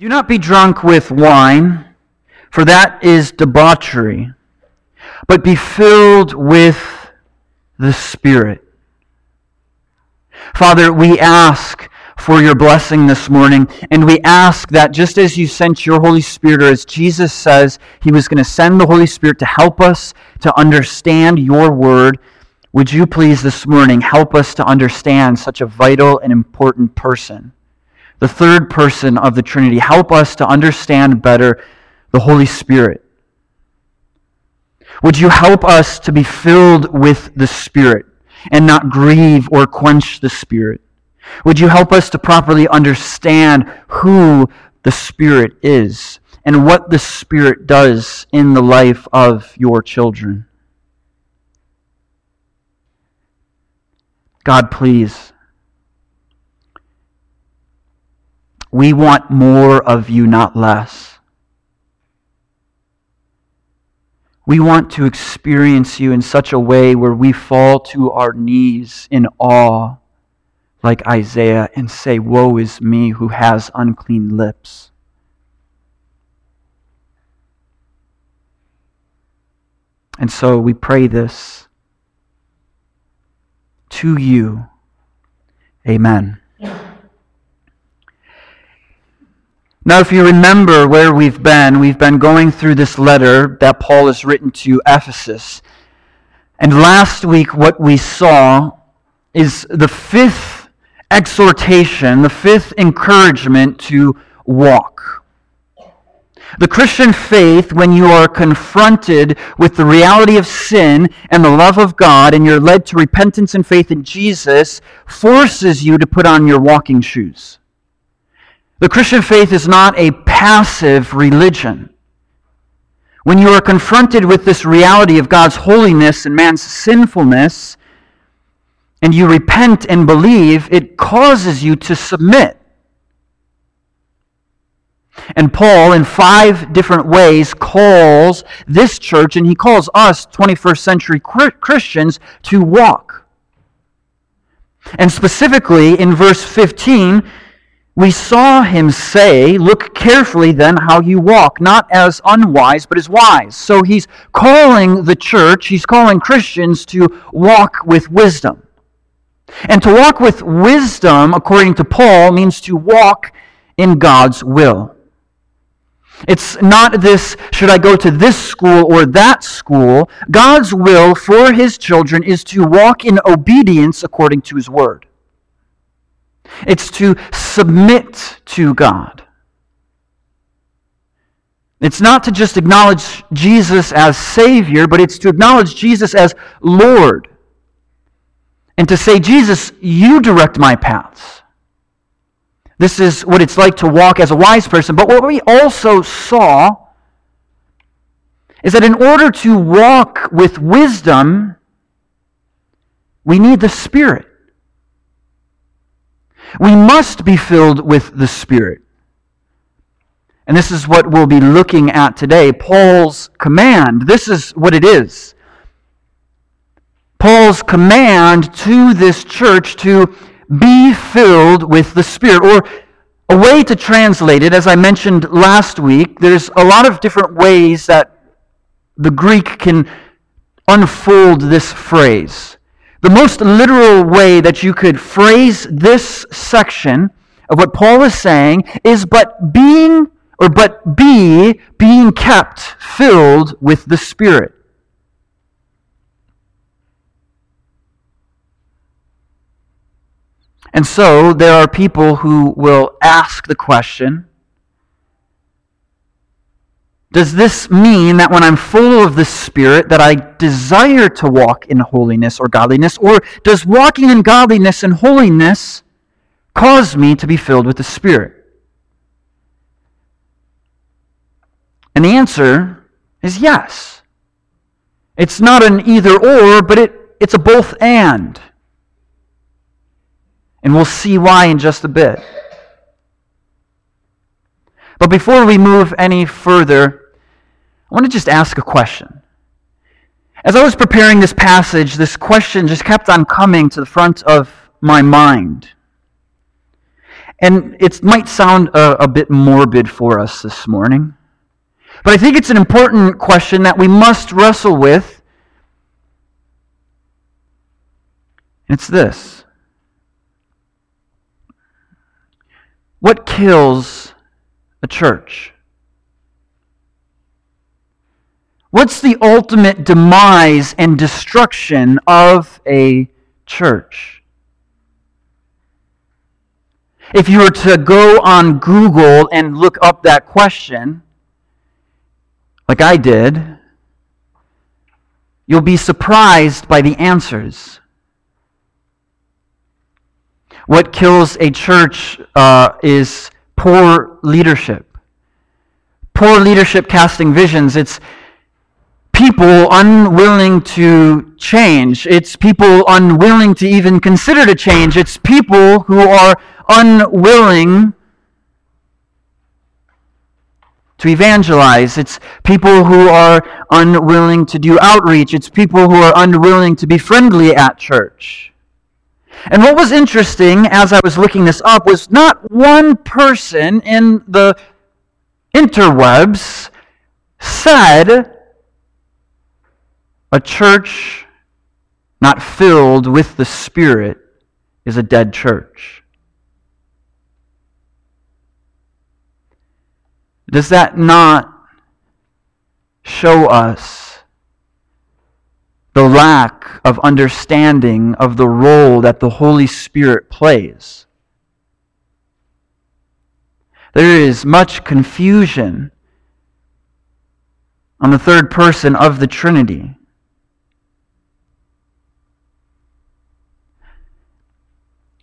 Do not be drunk with wine, for that is debauchery, but be filled with the Spirit. Father, we ask for your blessing this morning, and we ask that just as you sent your Holy Spirit, or as Jesus says he was going to send the Holy Spirit to help us to understand your word, would you please this morning help us to understand such a vital and important person? The third person of the Trinity. Help us to understand better the Holy Spirit. Would you help us to be filled with the Spirit and not grieve or quench the Spirit? Would you help us to properly understand who the Spirit is and what the Spirit does in the life of your children? God, please. We want more of you, not less. We want to experience you in such a way where we fall to our knees in awe, like Isaiah, and say, Woe is me who has unclean lips. And so we pray this to you. Amen. Now, if you remember where we've been, we've been going through this letter that Paul has written to Ephesus. And last week, what we saw is the fifth exhortation, the fifth encouragement to walk. The Christian faith, when you are confronted with the reality of sin and the love of God, and you're led to repentance and faith in Jesus, forces you to put on your walking shoes. The Christian faith is not a passive religion. When you are confronted with this reality of God's holiness and man's sinfulness, and you repent and believe, it causes you to submit. And Paul, in five different ways, calls this church, and he calls us, 21st century Christians, to walk. And specifically, in verse 15, we saw him say, Look carefully then how you walk, not as unwise, but as wise. So he's calling the church, he's calling Christians to walk with wisdom. And to walk with wisdom, according to Paul, means to walk in God's will. It's not this, should I go to this school or that school? God's will for his children is to walk in obedience according to his word. It's to submit to God. It's not to just acknowledge Jesus as Savior, but it's to acknowledge Jesus as Lord. And to say, Jesus, you direct my paths. This is what it's like to walk as a wise person. But what we also saw is that in order to walk with wisdom, we need the Spirit. We must be filled with the Spirit. And this is what we'll be looking at today Paul's command. This is what it is. Paul's command to this church to be filled with the Spirit. Or a way to translate it, as I mentioned last week, there's a lot of different ways that the Greek can unfold this phrase. The most literal way that you could phrase this section of what Paul is saying is but being or but be being kept filled with the Spirit. And so there are people who will ask the question does this mean that when I'm full of the Spirit that I desire to walk in holiness or godliness? Or does walking in godliness and holiness cause me to be filled with the Spirit? And the answer is yes. It's not an either or, but it, it's a both and. And we'll see why in just a bit. But before we move any further, I want to just ask a question. As I was preparing this passage, this question just kept on coming to the front of my mind. And it might sound a, a, bit morbid for us this morning, but I think it's an important question that we must wrestle with. It's this What kills a church? What's the ultimate demise and destruction of a church? If you were to go on Google and look up that question, like I did, you'll be surprised by the answers. What kills a church uh, is poor leadership. Poor leadership casting visions. It's people unwilling to change. It's people unwilling to even consider to change. It's people who are unwilling to evangelize. It's people who are unwilling to do outreach. It's people who are unwilling to be friendly at church. And what was interesting as I was looking this up was not one person in the interwebs said a church not filled with the Spirit is a dead church. Does that not show us the lack of understanding of the role that the Holy Spirit plays? There is much confusion on the third person of the Trinity.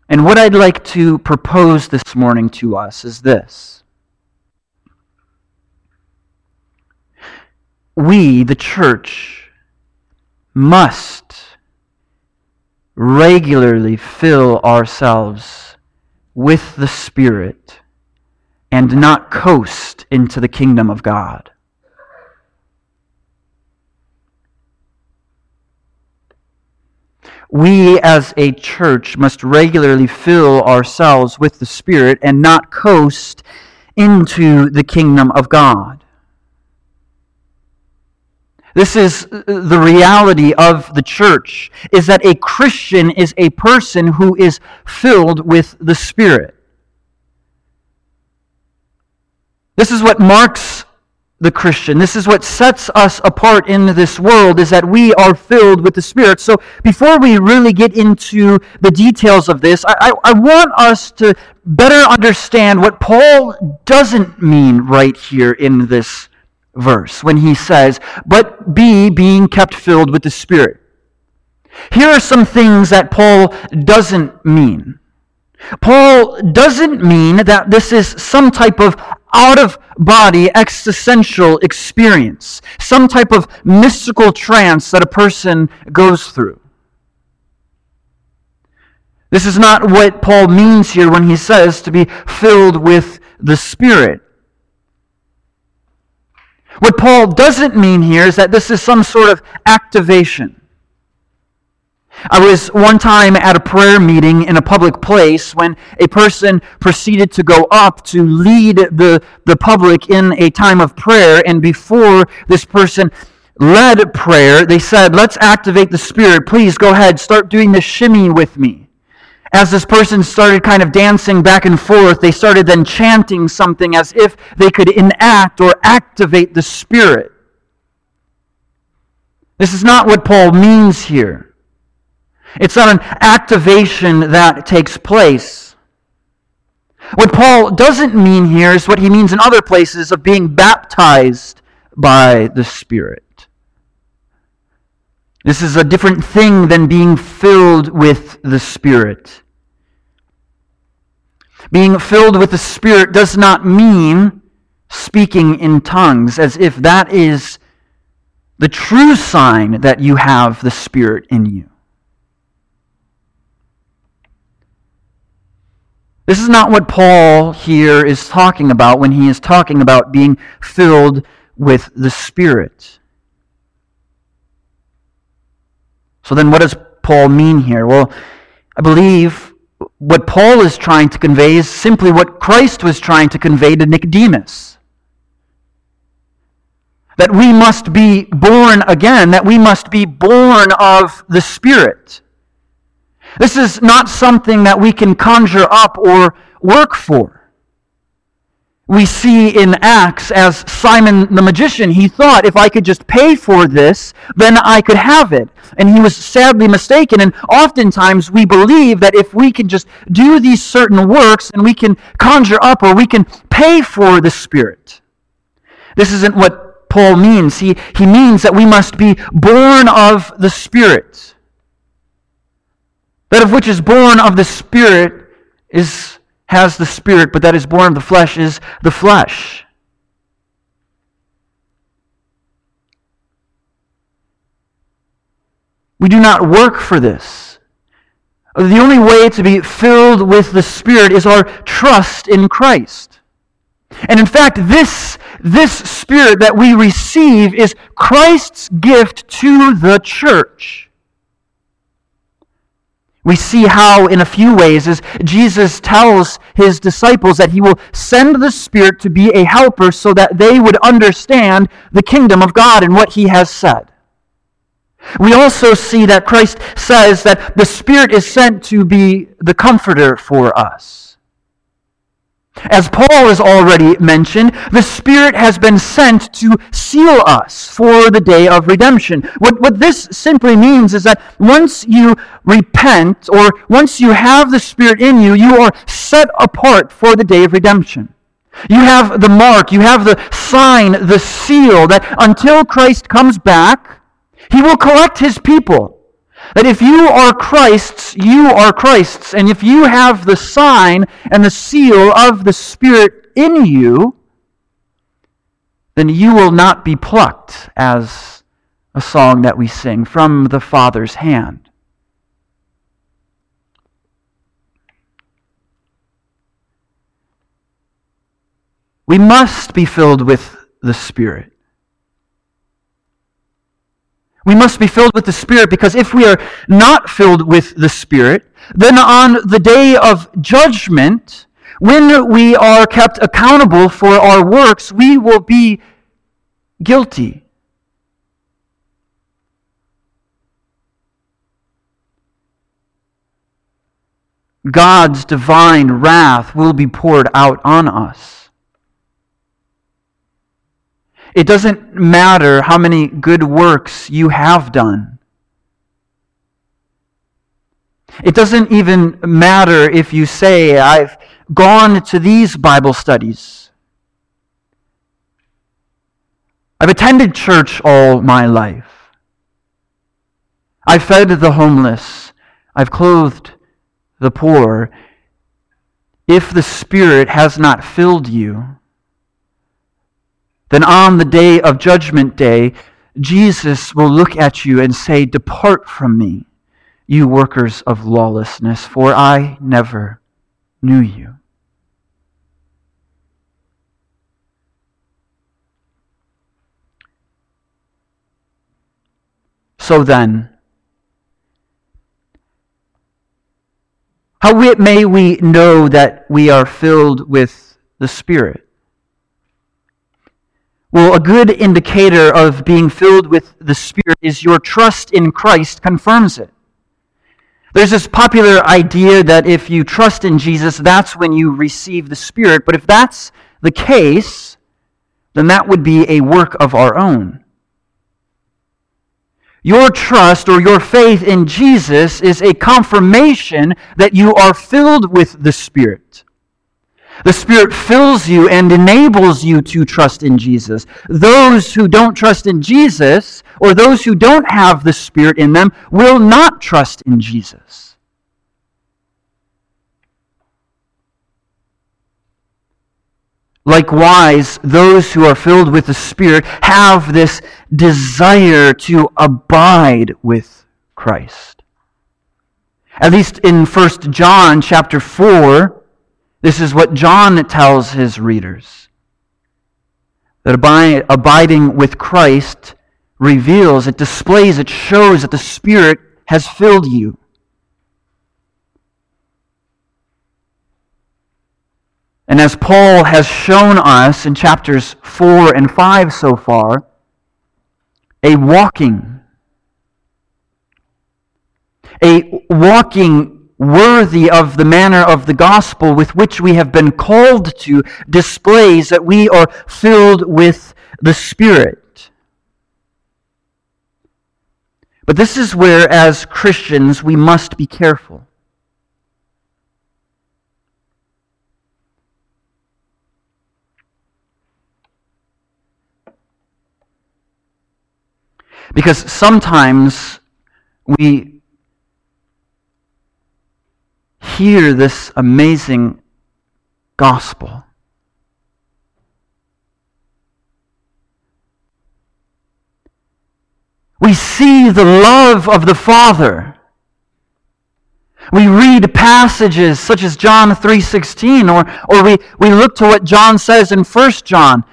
And what I'd like to propose this morning to us is this. We, the church, must regularly fill ourselves with the Spirit and not coast into the kingdom of God. we as a church must regularly fill ourselves with the Spirit and not coast into the kingdom of God. This is uh, the reality of the church is that a Christian is a person who is filled with the Spirit. This is what marks the Christian. This is what sets us apart in this world is that we are filled with the Spirit. So before we really get into the details of this, I, I, I, want us to better understand what Paul doesn't mean right here in this verse when he says, but be being kept filled with the Spirit. Here are some things that Paul doesn't mean. Paul doesn't mean that this is some type of out of body existential experience, some type of mystical trance that a person goes through. This is not what Paul means here when he says to be filled with the Spirit. What Paul doesn't mean here is that this is some sort of activation. I was one time at a prayer meeting in a public place when a person proceeded to go up to lead the, the public in a time of prayer. And before this person led prayer, they said, Let's activate the Spirit. Please go ahead, start doing the shimmy with me. As this person started kind of dancing back and forth, they started then chanting something as if they could enact or activate the Spirit. This is not what Paul means here. It's not an activation that takes place. What Paul doesn't mean here is what he means in other places of being baptized by the Spirit. This is a different thing than being filled with the Spirit. Being filled with the Spirit does not mean speaking in tongues, as if that is the true sign that you have the Spirit in you. This is not what Paul here is talking about when he is talking about being filled with the Spirit. So then, what does Paul mean here? Well, I believe what Paul is trying to convey is simply what Christ was trying to convey to Nicodemus. That we must be born again, that we must be born of the Spirit. This is not something that we can conjure up or work for. We see in Acts as Simon the magician, he thought if I could just pay for this, then I could have it. And he was sadly mistaken. And oftentimes we believe that if we can just do these certain works and we can conjure up or we can pay for the Spirit. This isn't what Paul means. He, he means that we must be born of the Spirit. That of which is born of the Spirit is has the Spirit, but that is born of the flesh is the flesh. We do not work for this. The only way to be filled with the Spirit is our trust in Christ. And in fact, this, this Spirit that we receive is Christ's gift to the church we see how, in a few ways, as Jesus tells his disciples that he will send the Spirit to be a helper so that they would understand the kingdom of God and what he has said. We also see that Christ says that the Spirit is sent to be the comforter for us. As Paul has already mentioned, the Spirit has been sent to seal us for the day of redemption. What, what this simply means is that once you repent, or once you have the Spirit in you, you are set apart for the day of redemption. You have the mark, you have the sign, the seal that until Christ comes back, he will collect his people that if you are Christ's, you are Christ's. And if you have the sign and the seal of the Spirit in you, then you will not be plucked, as a song that we sing, from the Father's hand. We must be filled with the Spirit. We must be filled with the Spirit because if we are not filled with the Spirit, then on the day of judgment, when we are kept accountable for our works, we will be guilty. God's divine wrath will be poured out on us. It doesn't matter how many good works you have done. It doesn't even matter if you say, I've gone to these Bible studies. I've attended church all my life. I've fed the homeless. I've clothed the poor. If the Spirit has not filled you, then on the day of Judgment Day, Jesus will look at you and say, Depart from me, you workers of lawlessness, for I never knew you. So then, how may we know that we are filled with the Spirit? Well, a good indicator of being filled with the Spirit is your trust in Christ confirms it. There's this popular idea that if you trust in Jesus, that's when you receive the Spirit. But if that's the case, then that would be a work of our own. Your trust or your faith in Jesus is a confirmation that you are filled with the Spirit. The Spirit fills you and enables you to trust in Jesus. Those who don't trust in Jesus, or those who don't have the Spirit in them, will not trust in Jesus. Likewise, those who are filled with the Spirit have this desire to abide with Christ. At least in 1 John chapter 4, this is what John tells his readers that abiding with Christ reveals, it displays, it shows that the Spirit has filled you. And as Paul has shown us in chapters 4 and 5 so far, a walking, a walking worthy of the manner of the gospel with which we have been called to displays that we are filled with the Spirit. But this is where, as Christians, we must be careful. Because sometimes we hear this amazing gospel. We see the love of the Father. We read passages such as John 3:16 or, or we, we look to what John says in 1 John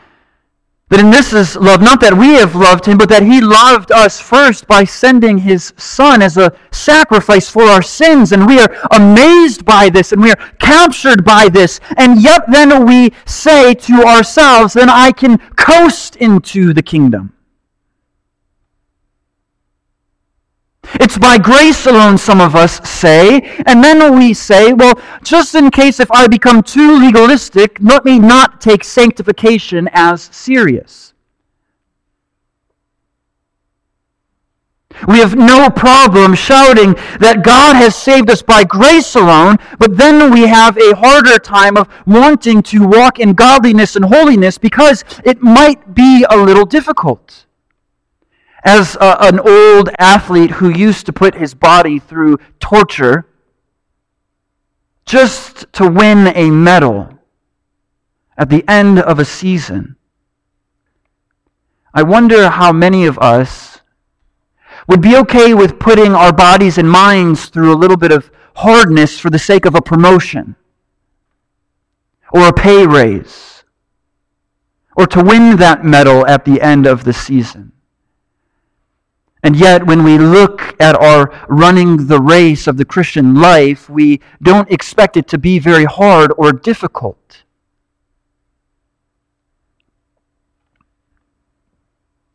that in this is love, not that we have loved him, but that he loved us first by sending his Son as a sacrifice for our sins. And we are amazed by this and we are captured by this. And yet then we say to ourselves, then I can coast into the kingdom. It's by grace alone, some of us say. And then we say, well, just in case if I become too legalistic, let me not take sanctification as serious. We have no problem shouting that God has saved us by grace alone, but then we have a harder time of wanting to walk in godliness and holiness because it might be a little difficult as a, an old athlete who used to put his body through torture just to win a medal at the end of a season. I wonder how many of us would be okay with putting our bodies and minds through a little bit of hardness for the sake of a promotion or a pay raise or to win that medal at the end of the season. And yet, when we look at our running the race of the Christian life, we don't expect it to be very hard or difficult.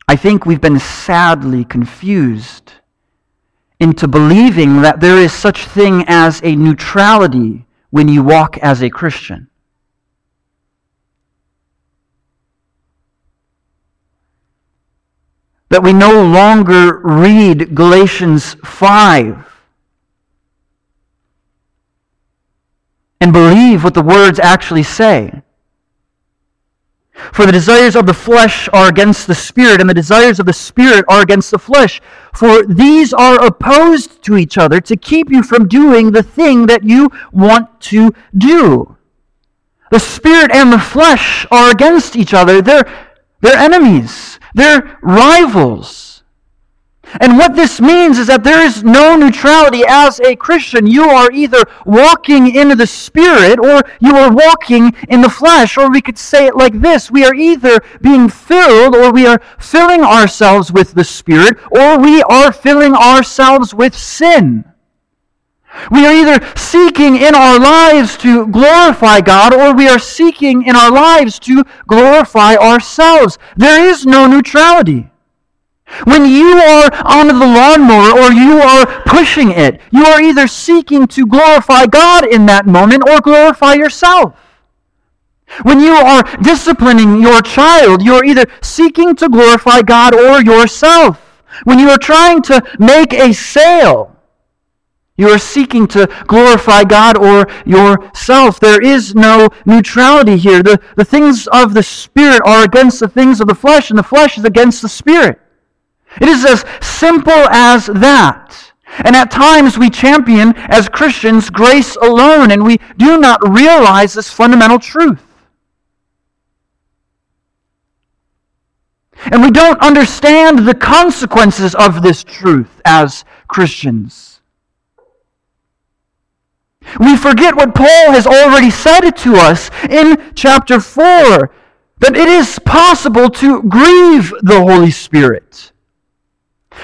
I think we've been sadly confused into believing that there is such thing as a neutrality when you walk as a Christian. That we no longer read Galatians 5 and believe what the words actually say. For the desires of the flesh are against the Spirit, and the desires of the Spirit are against the flesh. For these are opposed to each other to keep you from doing the thing that you want to do. The Spirit and the flesh are against each other. They're, they're enemies. They're rivals. And what this means is that there is no neutrality as a Christian. You are either walking in the Spirit or you are walking in the flesh. Or we could say it like this We are either being filled or we are filling ourselves with the Spirit or we are filling ourselves with sin. We are either seeking in our lives to glorify God or we are seeking in our lives to glorify ourselves. There is no neutrality. When you are on the lawnmower or you are pushing it, you are either seeking to glorify God in that moment or glorify yourself. When you are disciplining your child, you are either seeking to glorify God or yourself. When you are trying to make a sale, you are seeking to glorify God or yourself. There is no neutrality here. The, the things of the Spirit are against the things of the flesh, and the flesh is against the Spirit. It is as simple as that. And at times we champion, as Christians, grace alone, and we do not realize this fundamental truth. And we don't understand the consequences of this truth as Christians. We forget what Paul has already said to us in chapter 4 that it is possible to grieve the Holy Spirit.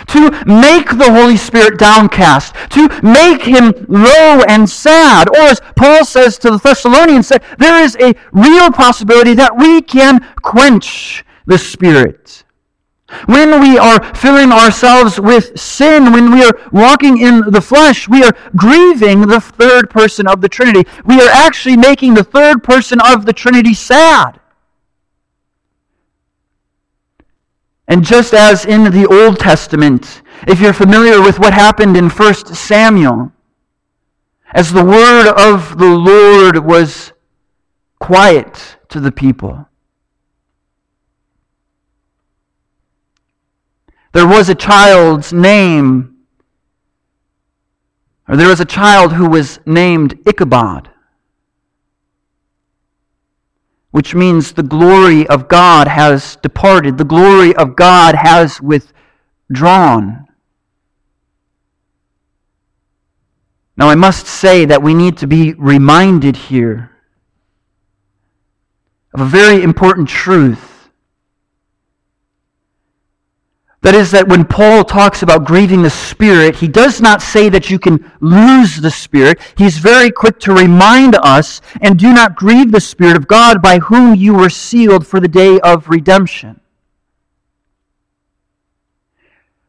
to make the Holy Spirit downcast, to make him low and sad. Or as Paul says to the Thessalonians, there is a real possibility that we can quench the Spirit. When we are filling ourselves with sin, when we are walking in the flesh, we are grieving the third person of the Trinity. We are actually making the third person of the Trinity sad. And just as in the Old Testament, if you're familiar with what happened in 1 Samuel, as the word of the Lord was quiet to the people, there was a child's name, or there was a child who was named Ichabod. Which means the glory of God has departed, the glory of God has withdrawn. Now, I must say that we need to be reminded here of a very important truth That is, that when Paul talks about grieving the Spirit, he does not say that you can lose the Spirit. He's very quick to remind us, and do not grieve the Spirit of God by whom you were sealed for the day of redemption.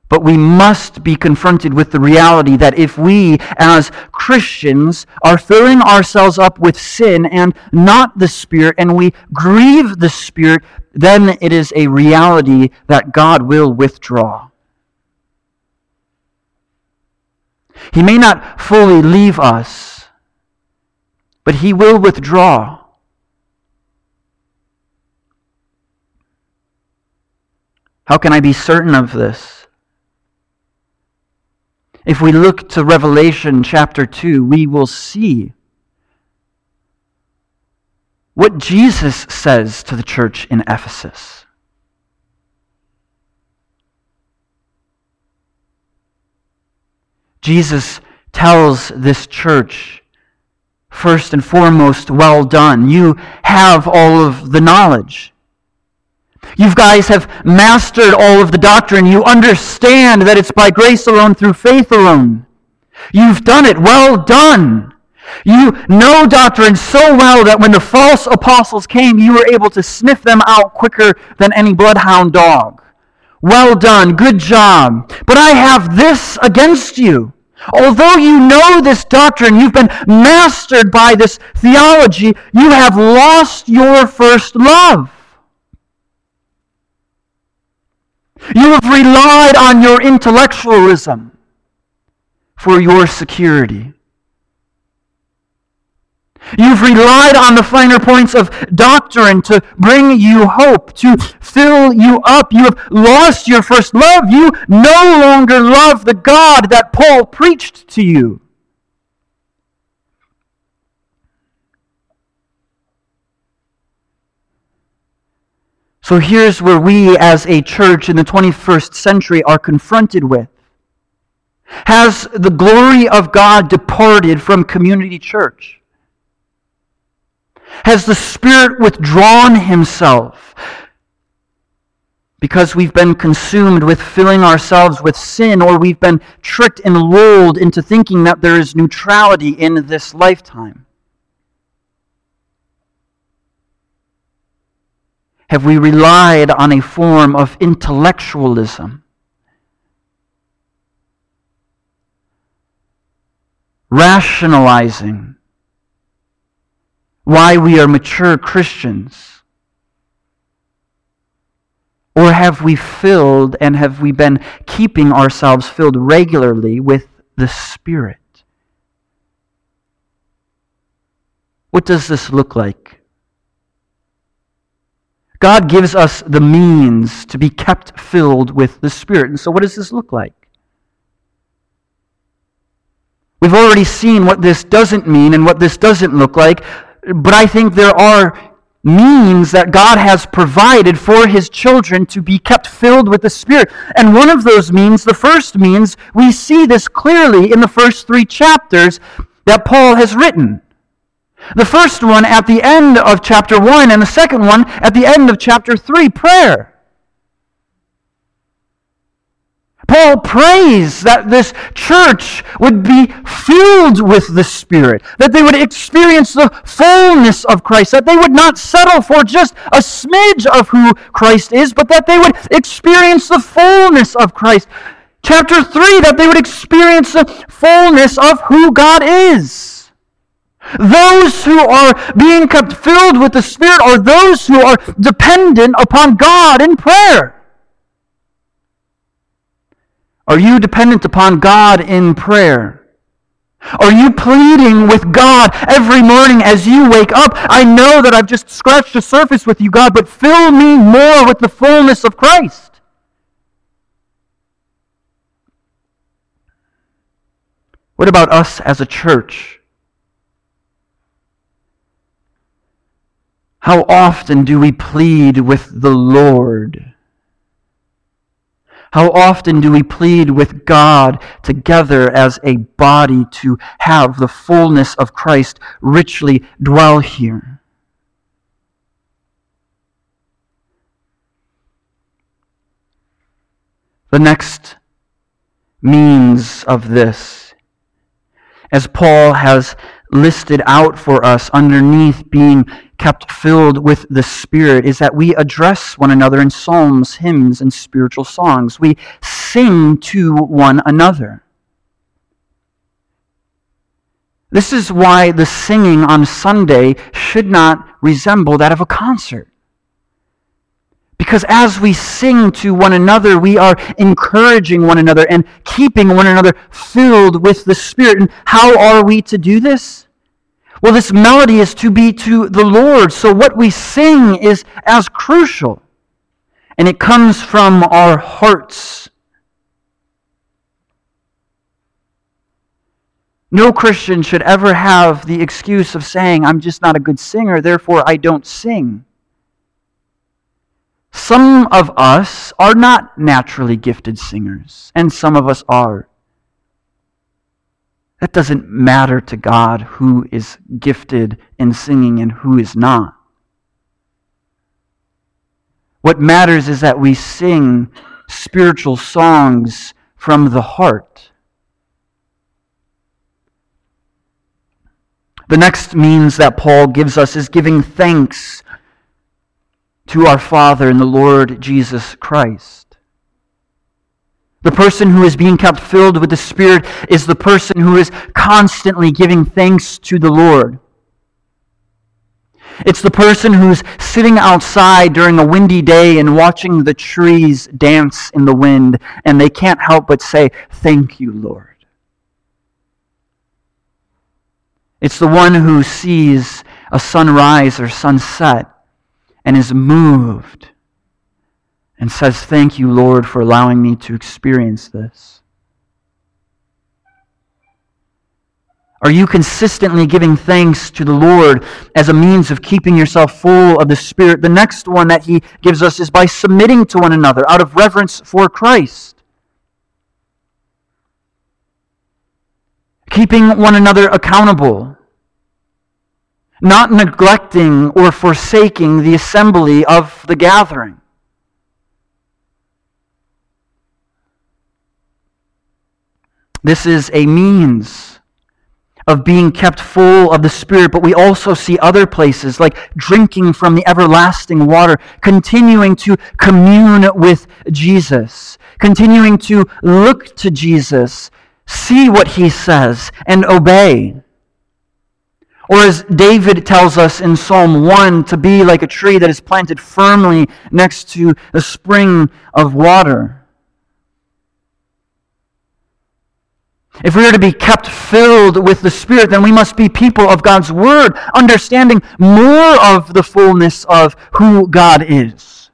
But we must be confronted with the reality that if we, as Christians, are filling ourselves up with sin and not the Spirit, and we grieve the Spirit, then it is a reality that God will withdraw. He may not fully leave us, but He will withdraw. How can I be certain of this? If we look to Revelation chapter 2, we will see what Jesus says to the church in Ephesus. Jesus tells this church, first and foremost, well done. You have all of the knowledge. You guys have mastered all of the doctrine. You understand that it's by grace alone, through faith alone. You've done it. Well done. You know doctrine so well that when the false apostles came, you were able to sniff them out quicker than any bloodhound dog. Well done, good job. But I have this against you. Although you know this doctrine, you've been mastered by this theology, you have lost your first love. You have relied on your intellectualism for your security. You've relied on the finer points of doctrine to bring you hope, to fill you up. You have lost your first love. You no longer love the God that Paul preached to you. So here's where we as a church in the 21st century are confronted with. Has the glory of God departed from community church? Has the Spirit withdrawn himself? Because we've been consumed with filling ourselves with sin, or we've been tricked and lulled into thinking that there is neutrality in this lifetime. Have we relied on a form of intellectualism? Rationalizing why we are mature Christians? Or have we filled and have we been keeping ourselves filled regularly with the Spirit? What does this look like? God gives us the means to be kept filled with the Spirit. And so, what does this look like? We've already seen what this doesn't mean and what this doesn't look like but I think there are means that God has provided for his children to be kept filled with the Spirit. And one of those means, the first means, we see this clearly in the first three chapters that Paul has written. The first one at the end of chapter 1, and the second one at the end of chapter 3, prayer. Paul prays that this church would be filled with the Spirit, that they would experience the fullness of Christ, that they would not settle for just a smidge of who Christ is, but that they would experience the fullness of Christ. Chapter 3, that they would experience the fullness of who God is. Those who are being kept filled with the Spirit are those who are dependent upon God in prayer. Are you dependent upon God in prayer? Are you pleading with God every morning as you wake up? I know that I've just scratched the surface with you, God, but fill me more with the fullness of Christ. What about us as a church? How often do we plead with the Lord? How often do we plead with God together as a body to have the fullness of Christ richly dwell here? The next means of this, as Paul has listed out for us underneath being kept filled with the Spirit is that we address one another in psalms, hymns, and spiritual songs. We sing to one another. This is why the singing on Sunday should not resemble that of a concert. Because as we sing to one another, we are encouraging one another and keeping one another filled with the Spirit. And how are we to do this? Well, this melody is to be to the Lord, so what we sing is as crucial. And it comes from our hearts. No Christian should ever have the excuse of saying, I'm just not a good singer, therefore I don't sing. Some of us are not naturally gifted singers, and some of us are. That doesn't matter to God who is gifted in singing and who is not. What matters is that we sing spiritual songs from the heart. The next means that Paul gives us is giving thanks to our Father in the Lord Jesus Christ. The person who is being kept filled with the Spirit is the person who is constantly giving thanks to the Lord. It's the person who's sitting outside during a windy day and watching the trees dance in the wind, and they can't help but say, Thank you, Lord. It's the one who sees a sunrise or sunset and is moved and says, Thank you, Lord, for allowing me to experience this? Are you consistently giving thanks to the Lord as a means of keeping yourself full of the Spirit? The next one that he gives us is by submitting to one another out of reverence for Christ. Keeping one another accountable. Not neglecting or forsaking the assembly of the gathering. This is a means of being kept full of the Spirit, but we also see other places like drinking from the everlasting water, continuing to commune with Jesus, continuing to look to Jesus, see what he says, and obey. Or as David tells us in Psalm 1, to be like a tree that is planted firmly next to a spring of water. If we are to be kept filled with the Spirit, then we must be people of God's Word, understanding more of the fullness of who God is.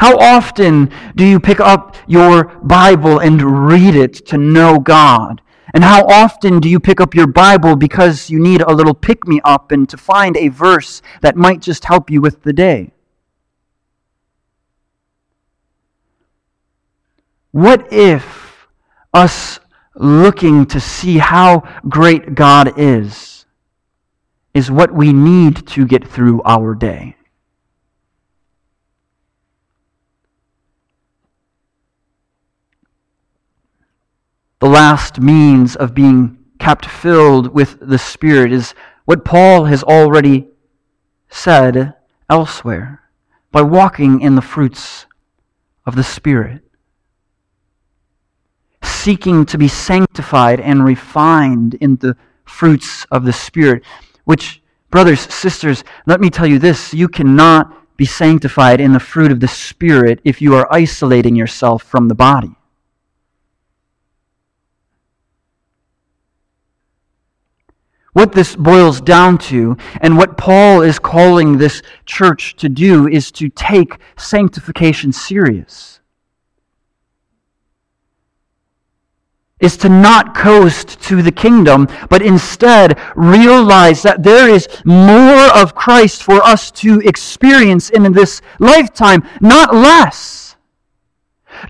How often do you pick up your Bible and read it to know God? And how often do you pick up your Bible because you need a little pick me up and to find a verse that might just help you with the day? What if us looking to see how great God is is what we need to get through our day? The last means of being kept filled with the Spirit is what Paul has already said elsewhere by walking in the fruits of the Spirit seeking to be sanctified and refined in the fruits of the Spirit, which, brothers, sisters, let me tell you this you cannot be sanctified in the fruit of the Spirit if you are isolating yourself from the body. What this boils down to, and what Paul is calling this church to do, is to take sanctification serious. Is to not coast to the kingdom, but instead realize that there is more of Christ for us to experience in this lifetime, not less.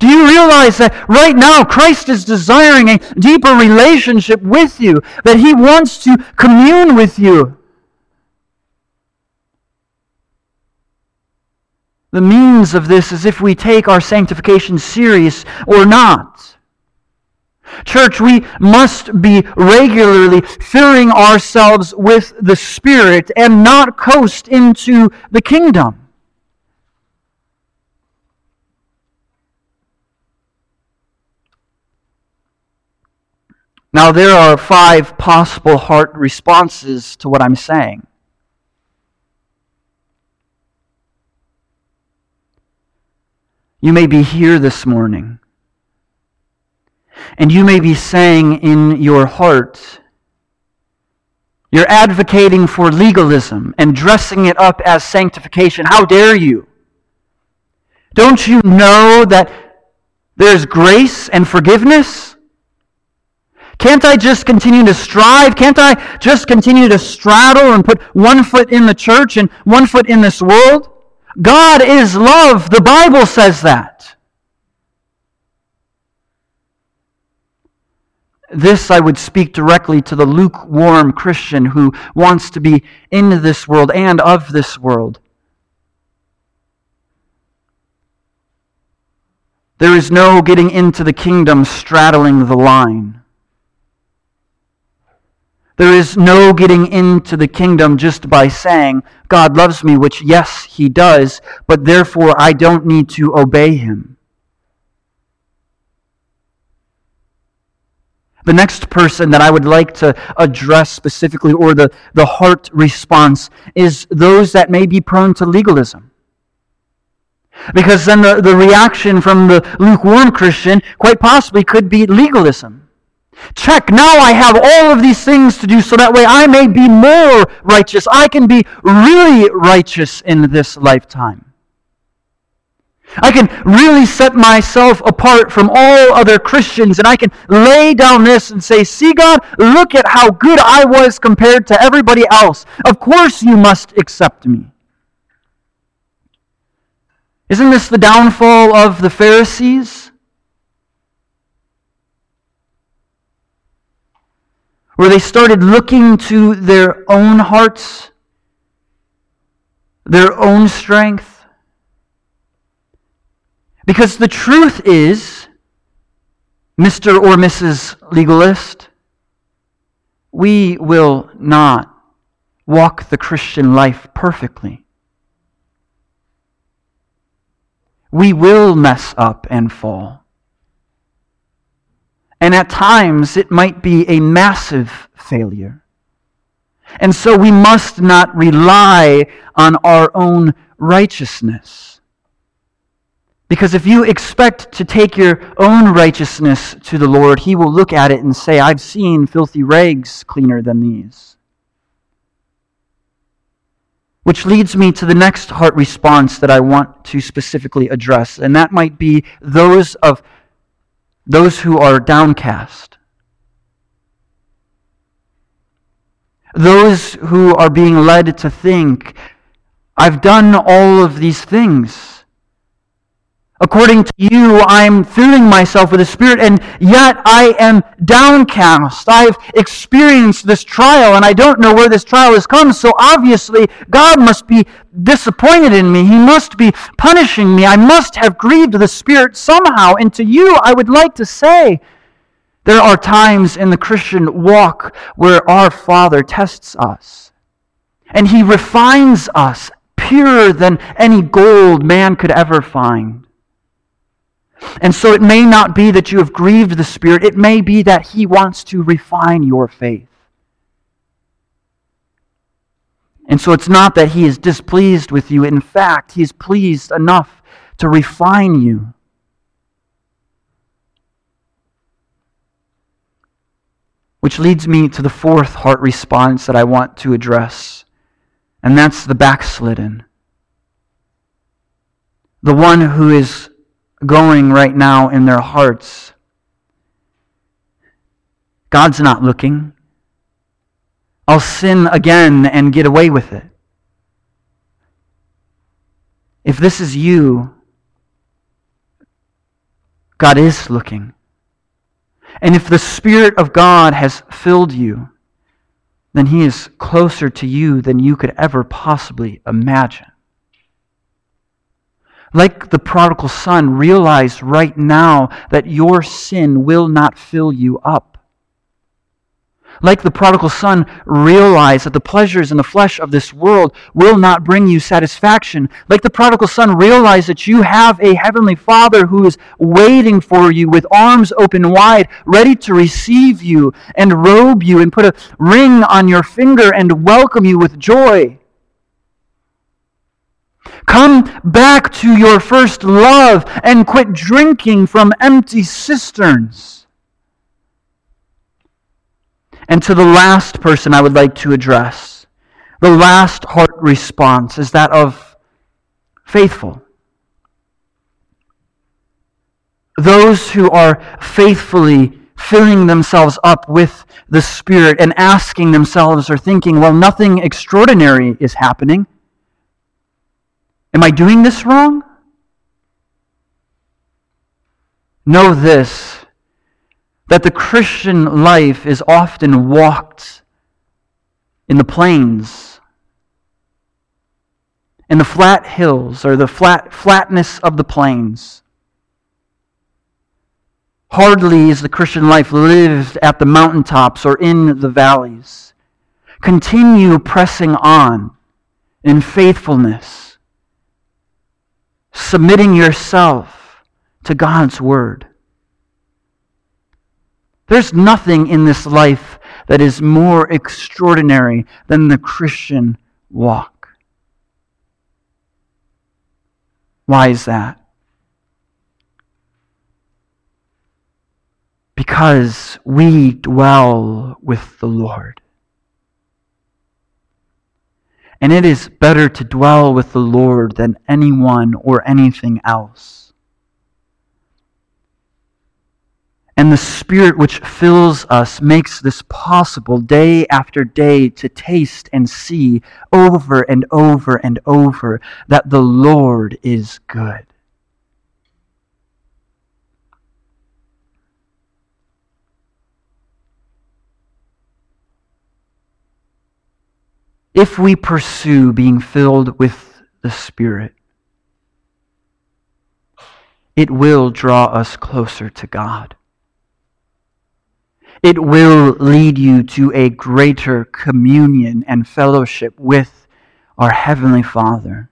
Do you realize that right now Christ is desiring a deeper relationship with you, that He wants to commune with you? The means of this is if we take our sanctification serious or not. Church, we must be regularly filling ourselves with the Spirit and not coast into the kingdom. Now, there are five possible heart responses to what I'm saying. You may be here this morning, and you may be saying in your heart, you're advocating for legalism and dressing it up as sanctification. How dare you? Don't you know that there's grace and forgiveness? Can't I just continue to strive? Can't I just continue to straddle and put one foot in the church and one foot in this world? God is love. The Bible says that. This I would speak directly to the lukewarm Christian who wants to be in this world and of this world. There is no getting into the kingdom straddling the line. There is no getting into the kingdom just by saying, God loves me, which, yes, he does, but therefore I don't need to obey him. The next person that I would like to address specifically, or the, the heart response, is those that may be prone to legalism. Because then the, the reaction from the lukewarm Christian quite possibly could be legalism. Check, now I have all of these things to do so that way I may be more righteous. I can be really righteous in this lifetime. I can really set myself apart from all other Christians and I can lay down this and say, See, God, look at how good I was compared to everybody else. Of course, you must accept me. Isn't this the downfall of the Pharisees? where they started looking to their own hearts, their own strength. Because the truth is, Mr. or Mrs. Legalist, we will not walk the Christian life perfectly. We will mess up and fall. And at times, it might be a massive failure. And so we must not rely on our own righteousness. Because if you expect to take your own righteousness to the Lord, He will look at it and say, I've seen filthy rags cleaner than these. Which leads me to the next heart response that I want to specifically address, and that might be those of those who are downcast, those who are being led to think, I've done all of these things. According to you, I'm filling myself with the Spirit, and yet I am downcast. I've experienced this trial, and I don't know where this trial has come, so obviously God must be disappointed in me. He must be punishing me. I must have grieved the Spirit somehow. And to you, I would like to say, There are times in the Christian walk where our Father tests us, and He refines us purer than any gold man could ever find. And so it may not be that you have grieved the Spirit, it may be that He wants to refine your faith. And so it's not that He is displeased with you. In fact, He is pleased enough to refine you. Which leads me to the fourth heart response that I want to address, and that's the backslidden. The one who is going right now in their hearts. God's not looking. I'll sin again and get away with it. If this is you, God is looking. And if the Spirit of God has filled you, then He is closer to you than you could ever possibly imagine. Like the prodigal son, realize right now that your sin will not fill you up. Like the prodigal son, realize that the pleasures in the flesh of this world will not bring you satisfaction. Like the prodigal son, realize that you have a heavenly father who is waiting for you with arms open wide, ready to receive you and robe you and put a ring on your finger and welcome you with joy. Come back to your first love and quit drinking from empty cisterns. And to the last person I would like to address, the last heart response is that of faithful. Those who are faithfully filling themselves up with the Spirit and asking themselves or thinking, well, nothing extraordinary is happening. Am I doing this wrong? Know this that the Christian life is often walked in the plains, in the flat hills, or the flat, flatness of the plains. Hardly is the Christian life lived at the mountaintops or in the valleys. Continue pressing on in faithfulness submitting yourself to God's Word. There's nothing in this life that is more extraordinary than the Christian walk. Why is that? Because we dwell with the Lord. And it is better to dwell with the Lord than anyone or anything else. And the Spirit which fills us makes this possible day after day to taste and see over and over and over that the Lord is good. If we pursue being filled with the Spirit, it will draw us closer to God. It will lead you to a greater communion and fellowship with our Heavenly Father.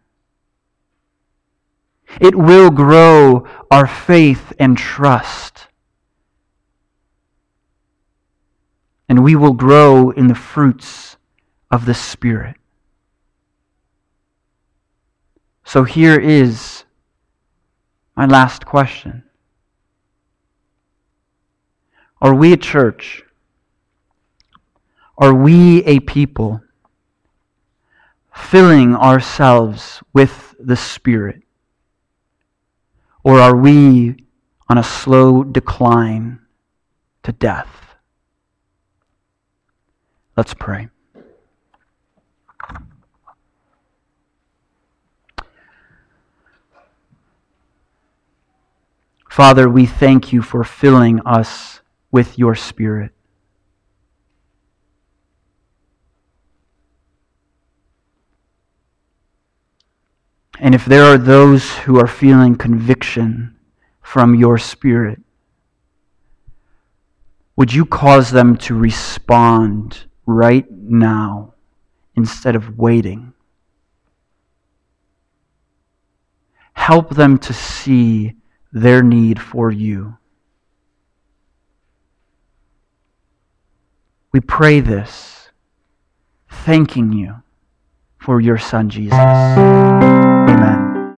It will grow our faith and trust. And we will grow in the fruits of the Spirit. So here is my last question Are we a church? Are we a people filling ourselves with the Spirit? Or are we on a slow decline to death? Let's pray. Father, we thank you for filling us with your Spirit. And if there are those who are feeling conviction from your Spirit, Would you cause them to respond right now instead of waiting? Help them to see their need for you. We pray this, thanking you for your Son, Jesus. Amen.